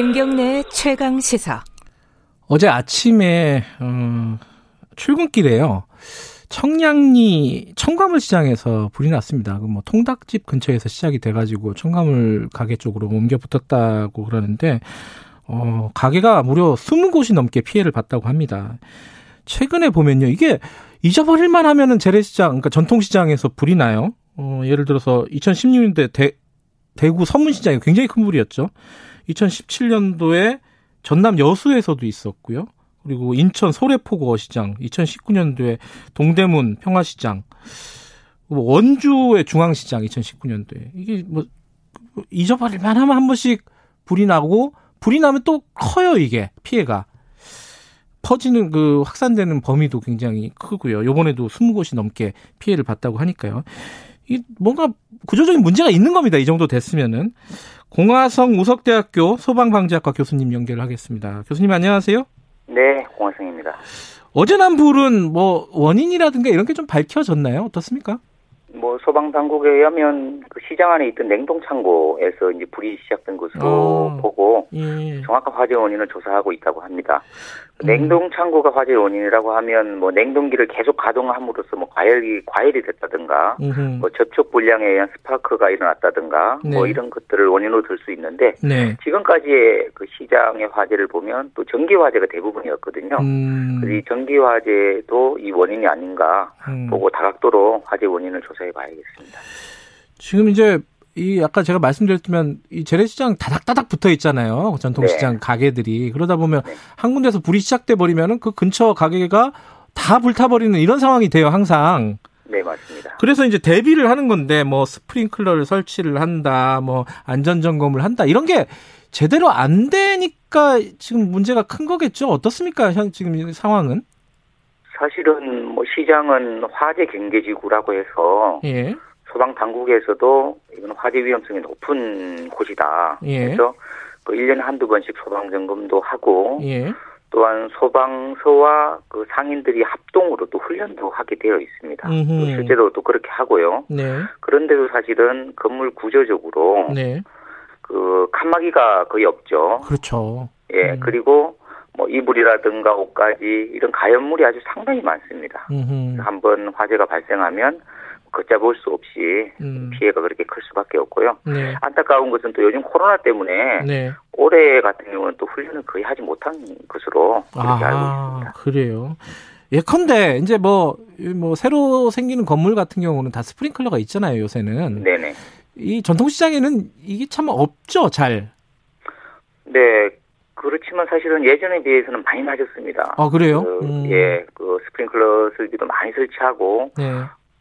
김경래 최강 시사. 어제 아침에 음, 출근길에요. 청량리 청과물 시장에서 불이 났습니다. 그뭐 통닭집 근처에서 시작이 돼가지고 청과물 가게 쪽으로 옮겨 붙었다고 그러는데 어, 가게가 무려 20곳이 넘게 피해를 봤다고 합니다. 최근에 보면요, 이게 잊어버릴만 하면은 재래시장, 그러니까 전통시장에서 불이 나요. 어, 예를 들어서 2016년도에 대, 대구 서문시장이 굉장히 큰 불이었죠. 2017년도에 전남 여수에서도 있었고요. 그리고 인천 소래포구 어시장, 2019년도에 동대문 평화시장, 뭐 원주의 중앙시장 2019년도에 이게 뭐 잊어버릴 만 하면 한 번씩 불이 나고 불이 나면 또 커요 이게 피해가 퍼지는 그 확산되는 범위도 굉장히 크고요. 요번에도 20곳이 넘게 피해를 봤다고 하니까요. 이 뭔가 구조적인 문제가 있는 겁니다. 이 정도 됐으면은 공화성 우석대학교 소방방재학과 교수님 연결하겠습니다. 교수님 안녕하세요. 네, 공화성입니다. 어제 난 불은 뭐 원인이라든가 이런 게 좀 밝혀졌나요? 어떻습니까? 뭐 소방 당국에 의하면 그 시장 안에 있던 냉동 창고에서 이제 불이 시작된 것으로 어, 보고 예. 정확한 화재 원인을 조사하고 있다고 합니다. 음. 냉동 창고가 화재 원인이라고 하면 뭐 냉동기를 계속 가동함으로써 뭐 과열이 과열이 됐다든가 음흠. 뭐 접촉 불량에 의한 스파크가 일어났다든가 뭐 네. 이런 것들을 원인으로 들 수 있는데 네. 지금까지의 그 시장의 화재를 보면 또 전기 화재가 대부분이었거든요. 음, 그래서 이 전기 화재도 이 원인이 아닌가 음. 보고 다각도로 화재 원인을 조사해 봐야겠습니다. 지금 이제 이 아까 제가 말씀드렸지만 이 재래시장 다닥다닥 붙어 있잖아요. 전통시장 가게들이 그러다 보면 네. 한 군데서 불이 시작돼 버리면은 그 근처 가게가 다 불타버리는 이런 상황이 돼요. 항상. 네, 맞습니다. 그래서 이제 대비를 하는 건데 뭐 스프링클러를 설치를 한다, 뭐 안전 점검을 한다 이런 게 제대로 안 되니까 지금 문제가 큰 거겠죠. 어떻습니까? 현 지금 이 상황은? 사실은 뭐 시장은 화재 경계지구라고 해서 예. 소방 당국에서도 이건 화재 위험성이 높은 곳이다. 예. 그래서 그 1년에 한두 번씩 소방 점검도 하고 예. 또한 소방서와 그 상인들이 합동으로 또 훈련도 하게 되어 있습니다. 또 실제로 또 그렇게 하고요. 네. 그런데도 사실은 건물 구조적으로 네. 그 칸막이가 거의 없죠. 그렇죠. 예, 음. 그리고 뭐 이불이라든가 옷가지 이런 가연물이 아주 상당히 많습니다. 음흠. 한번 화재가 발생하면 걷잡을 수 없이 음. 피해가 그렇게 클 수밖에 없고요. 네. 안타까운 것은 또 요즘 코로나 때문에 네. 올해 같은 경우는 또 훈련을 거의 하지 못한 것으로 그렇게 알고 아, 있습니다. 그래요. 예컨대 이제 뭐, 뭐 새로 생기는 건물 같은 경우는 다 스프링클러가 있잖아요, 요새는. 네네. 이 전통시장에는 이게 참 없죠, 잘. 네. 그렇지만 사실은 예전에 비해서는 많이 낮았습니다. 아, 그래요? 그, 음. 예, 그 스프링클러 설비도 많이 설치하고 네.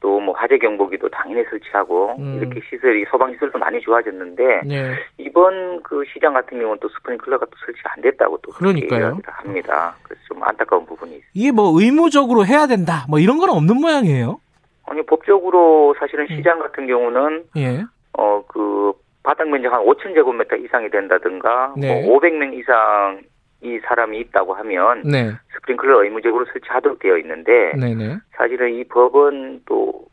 또 뭐 화재 경보기도 당연히 설치하고 음. 이렇게 시설이 소방 시설도 많이 좋아졌는데 네. 이번 그 시장 같은 경우는 또 스프링클러가 또 설치가 안 됐다고 또 그러니까요. 합니다. 그래서 좀 안타까운 부분이 있습니다. 이게 뭐 의무적으로 해야 된다, 뭐 이런 건 없는 모양이에요. 아니 법적으로 사실은 음. 시장 같은 경우는 예. 어그 바닥 면적 한 5천 제곱미터 이상이 된다든가 네. 뭐 500명 이상 이 사람이 있다고 하면 네. 스프링클러 의무적으로 설치하도록 되어 있는데 네네. 사실은 이 법은 또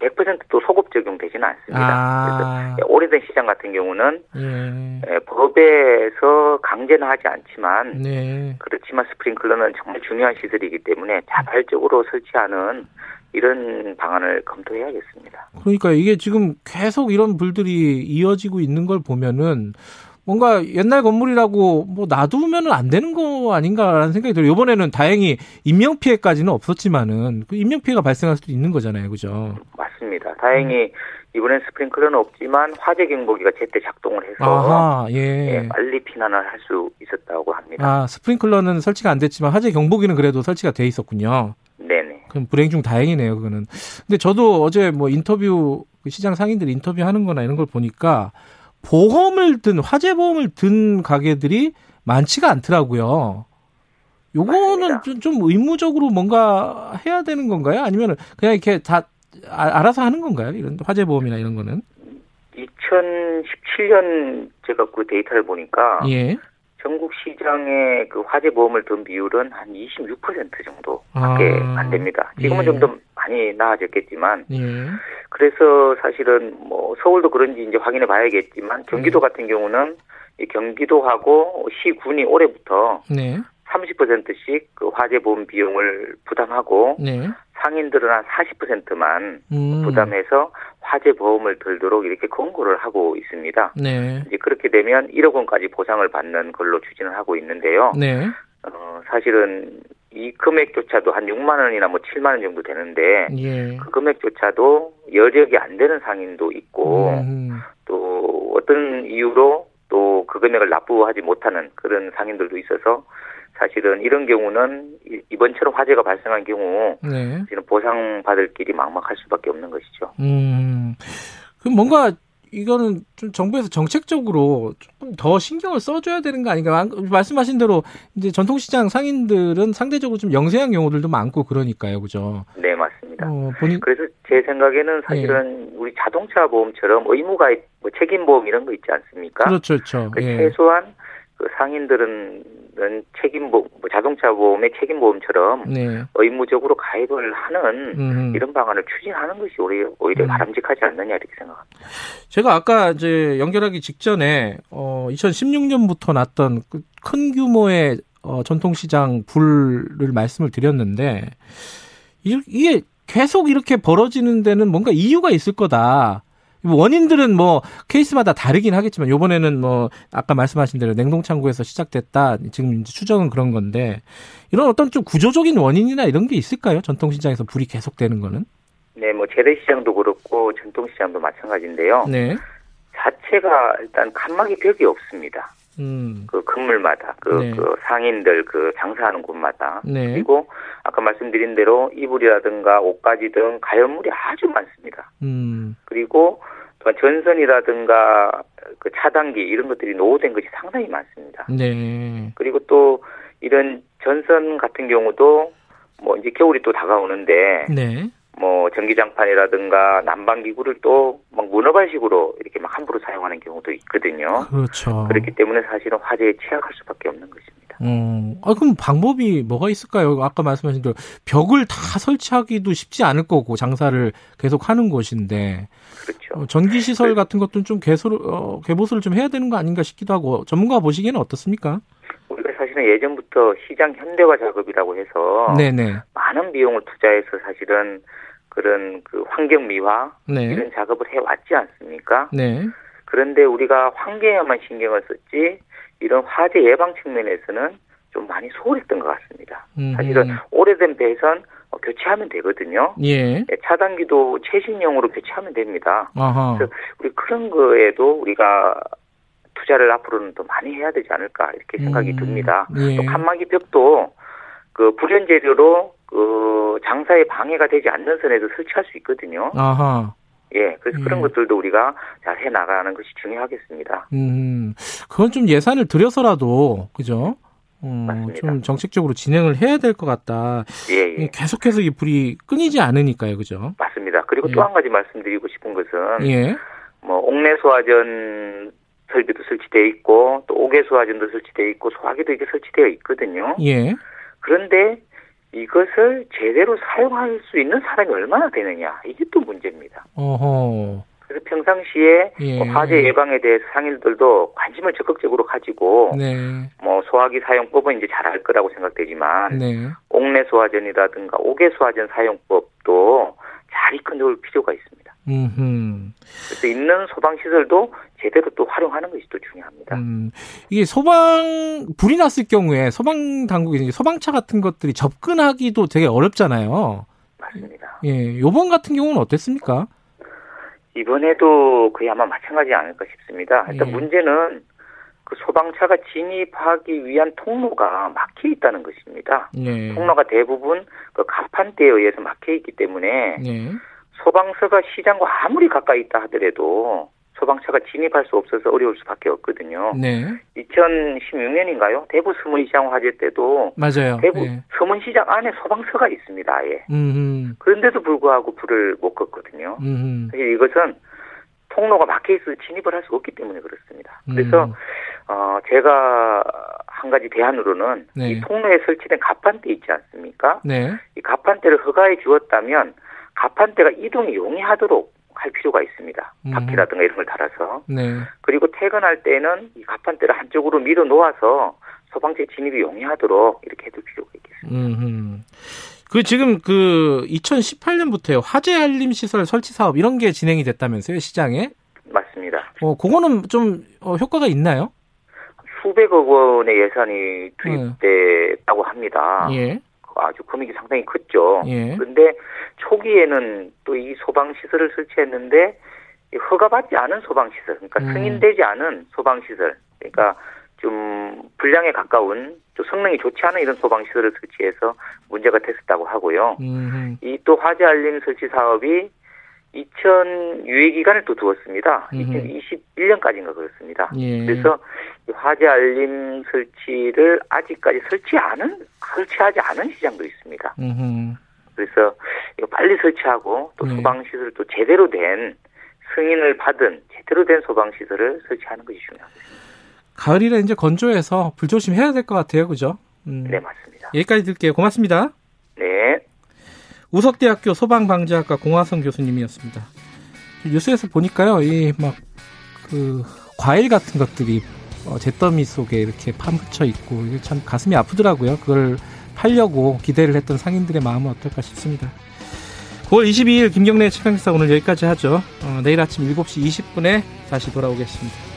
100%또 소급 적용되지는 않습니다. 아. 그래서 오래된 시장 같은 경우는 예. 예, 법에서 강제는 하지 않지만 네. 그렇지만 스프링클러는 정말 중요한 시설이기 때문에 자발적으로 설치하는 이런 방안을 검토해야겠습니다. 그러니까 이게 지금 계속 이런 불들이 이어지고 있는 걸 보면은 뭔가 옛날 건물이라고 뭐 놔두면은 안 되는 거 아닌가라는 생각이 들어요. 이번에는 다행히 인명 피해까지는 없었지만은 그 인명 피해가 발생할 수도 있는 거잖아요. 그죠? 맞습니다. 다행히 이번엔 스프링클러는 없지만 화재 경보기가 제때 작동을 해서 아하, 예, 예. 빨리 피난을 할 수 있었다고 합니다. 아, 스프링클러는 설치가 안 됐지만 화재 경보기는 그래도 설치가 돼 있었군요. 네네. 그럼 불행 중 다행이네요, 그거는. 근데 저도 어제 뭐 인터뷰 그 시장 상인들 인터뷰하는 거나 이런 걸 보니까 보험을 든 화재 보험을 든 가게들이 많지가 않더라고요. 요거는. 좀, 좀 의무적으로 뭔가 해야 되는 건가요? 아니면 그냥 이렇게 다 아- 알아서 하는 건가요? 이런 화재 보험이나 이런 거는? 2017년 제가 그 데이터를 보니까 예. 전국 시장의 그 화재 보험을 든 비율은 한 26% 정도밖에 아, 안 됩니다. 지금은 예. 좀더 많이 나아졌겠지만 예. 그래서 사실은 뭐 서울도 그런지 이제 확인해 봐야겠지만 음. 경기도 같은 경우는 이 경기도하고 시군이 올해부터 네. 30%씩 그 화재 보험 비용을 부담하고 네. 상인들은 한 40%만 음. 부담해서 화재 보험을 들도록 이렇게 권고를 하고 있습니다. 네. 이제 그렇게 되면 1억 원까지 보상을 받는 걸로 추진을 하고 있는데요. 네. 어, 사실은 이 금액조차도 한 6만 원이나 뭐 7만 원 정도 되는데 예. 그 금액조차도 여력이 안 되는 상인도 있고 음. 또 어떤 이유로 또 그 금액을 납부하지 못하는 그런 상인들도 있어서 사실은 이런 경우는 이- 이번처럼 화재가 발생한 경우 네. 사실은 보상받을 길이 막막할 수밖에 없는 것이죠. 음. 그 뭔가 이거는 좀 정부에서 정책적으로 조금 더 신경을 써줘야 되는 거 아닌가? 안- 말씀하신 대로 이제 전통시장 상인들은 상대적으로 좀 영세한 경우들도 많고 그러니까요, 그죠? 네, 맞습니다. 어, 본인 그래서 제 생각에는 사실은 우리 자동차 보험처럼 의무가입, 뭐 책임보험 이런 거 있지 않습니까? 그렇죠, 그렇죠. 그 예. 최소한 그 상인들은 책임보험, 뭐 자동차 보험의 책임보험처럼 네. 의무적으로 가입을 하는 음. 이런 방안을 추진하는 것이 오히려, 오히려 음. 바람직하지 않느냐 이렇게 생각합니다. 제가 아까 이제 연결하기 직전에 어 2016년부터 났던 그큰 규모의 어 전통시장 불을 말씀을 드렸는데 이- 이게 계속 이렇게 벌어지는 데는 뭔가 이유가 있을 거다. 원인들은 뭐 케이스마다 다르긴 하겠지만 요번에는 뭐 아까 말씀하신 대로 냉동 창고에서 시작됐다. 지금 이제 추정은 그런 건데 이런 어떤 좀 구조적인 원인이나 이런 게 있을까요? 전통 시장에서 불이 계속되는 거는? 네, 뭐 재래 시장도 그렇고 전통 시장도 마찬가지인데요. 네. 자체가 일단 칸막이 벽이 없습니다. 음. 그 건물마다 그, 네. 그 상인들 그 장사하는 곳마다 네. 그리고 아까 말씀드린 대로 이불이라든가 옷가지 등 가연물이 아주 많습니다. 음. 그리고 또 전선이라든가 그 차단기 이런 것들이 노후된 것이 상당히 많습니다. 네. 그리고 또 이런 전선 같은 경우도 뭐 이제 겨울이 또 다가오는데 네. 뭐 전기장판이라든가 난방기구를 또 막 문어발식으로 이렇게 막 함부로 사용하는 경우도 있거든요. 그렇죠. 그렇기 때문에 사실은 화재에 취약할 수밖에 없는 어, 아, 그럼 방법이 뭐가 있을까요? 아까 말씀하신 대로 벽을 다 설치하기도 쉽지 않을 거고 장사를 계속 하는 곳인데 그렇죠. 어, 전기 시설 같은 것들은 좀 개소 어, 개보수를 좀 해야 되는 거 아닌가 싶기도 하고 전문가 보시기에는 어떻습니까? 우리가 사실은 예전부터 시장 현대화 작업이라고 해서 네네. 많은 비용을 투자해서 사실은 그런 그 환경 미화 네. 이런 작업을 해왔지 않습니까? 네. 그런데 우리가 환경에만 신경을 썼지 이런 화재 예방 측면에서는 좀 많이 소홀했던 것 같습니다. 음, 사실은 오래된 배선 어, 교체하면 되거든요. 예. 예, 차단기도 최신형으로 교체하면 됩니다. 아하. 그래서 우리 그런 거에도 우리가 투자를 앞으로는 더 많이 해야 되지 않을까 이렇게 생각이 음, 듭니다. 예. 또 칸막이 벽도 그 불연 재료로 그 장사에 방해가 되지 않는 선에도 설치할 수 있거든요. 아하. 예, 그래서 예. 그런 것들도 우리가 잘 해 나가는 것이 중요하겠습니다. 음. 그건 좀 예산을 들여서라도 그죠? 어, 맞습니다. 좀 정책적으로 진행을 해야 될 것 같다. 예, 예. 계속해서 이 불이 끊이지 않으니까요, 그죠? 맞습니다. 그리고 예. 또한 가지 말씀드리고 싶은 것은 예. 뭐 옥내 소화전 설비도 설치되어 있고 또 옥외 소화전도 설치되어 있고 소화기도 이게 설치되어 있거든요. 예. 그런데 이것을 제대로 사용할 수 있는 사람이 얼마나 되느냐 이게 또 문제입니다. 어허. 그래서 평상시에 예. 뭐 화재 예방에 대해서 상인들도 관심을 적극적으로 가지고 네. 뭐 소화기 사용법은 이제 잘 알 거라고 생각되지만 네. 옥내 소화전이라든가 옥외 소화전 사용법도 잘 익혀놓을 필요가 있습니다. 음. 그래서 있는 소방 시설도 제대로 또 활용하는 것이 또 중요합니다. 음. 이게 소방 불이 났을 경우에 소방 당국이 소방차 같은 것들이 접근하기도 되게 어렵잖아요. 맞습니다. 예. 요번 같은 경우는 어땠습니까? 이번에도 거의 아마 마찬가지 아닐까 싶습니다. 일단 예. 문제는 그 소방차가 진입하기 위한 통로가 막혀 있다는 것입니다. 예. 통로가 대부분 그 가판대에 의해서 막혀 있기 때문에 네. 소방서가 시장과 아무리 가까이 있다 하더라도 소방차가 진입할 수 없어서 어려울 수밖에 없거든요. 네. 2016년인가요? 대구 서문시장 화재 때도 맞아요. 대구 예. 서문시장 안에 소방서가 있습니다. 아예. 음. 그런데도 불구하고 불을 못 껐거든요. 음. 사실 이것은 통로가 막혀 있어서 진입을 할 수 없기 때문에 그렇습니다. 그래서 음. 어 제가 한 가지 대안으로는 네. 이 통로에 설치된 가판대 있지 않습니까? 네. 이 가판대를 허가해 주었다면 가판대가 이동이 용이하도록 할 필요가 있습니다. 음. 바퀴라든가 이런 걸 달아서. 네. 그리고 퇴근할 때는 이 가판대를 한쪽으로 밀어 놓아서 소방차 진입이 용이하도록 이렇게 해둘 필요가 있겠습니다. 음. 그 지금 그 2018년부터요 화재 알림 시설 설치 사업 이런 게 진행이 됐다면서요 시장에? 맞습니다. 어 그거는 좀 어, 효과가 있나요? 수백억 원의 예산이 투입됐다고 합니다. 예. 아주 금액이 상당히 컸죠. 예. 그런데 초기에는 또 이 소방 시설을 설치했는데 이 허가받지 않은 소방 시설, 그러니까 음. 승인되지 않은 소방 시설, 그러니까 좀 불량에 가까운 좀 성능이 좋지 않은 이런 소방 시설을 설치해서 문제가 됐었다고 하고요. 음. 이또 화재 알림 설치 사업이 2000 유예 기간을 또 두었습니다. 음흠. 2021년까지인가 그렇습니다. 예. 그래서 이 화재 알림 설치를 아직까지 설치 않은 설치하지 않은 시장도 있습니다. 음. 그래서 이거 빨리 설치하고 또 네. 소방 시설 또 제대로 된 승인을 받은 제대로 된 소방 시설을 설치하는 것이 중요합니다. 가을이라 이제 건조해서 불 조심 해야 될 것 같아요, 그죠? 음. 네 맞습니다. 여기까지 들게요. 고맙습니다. 네. 우석대학교 소방방재학과 공화성 교수님이었습니다. 뉴스에서 보니까요, 이 막 그 과일 같은 것들이 어, 잿더미 속에 이렇게 파묻혀 있고 이게 참 가슴이 아프더라고요. 그걸 팔려고 기대를 했던 상인들의 마음은 어떨까 싶습니다. 9월 22일 김경래 최강기사 오늘 여기까지 하죠. 어, 내일 아침 7시 20분에 다시 돌아오겠습니다.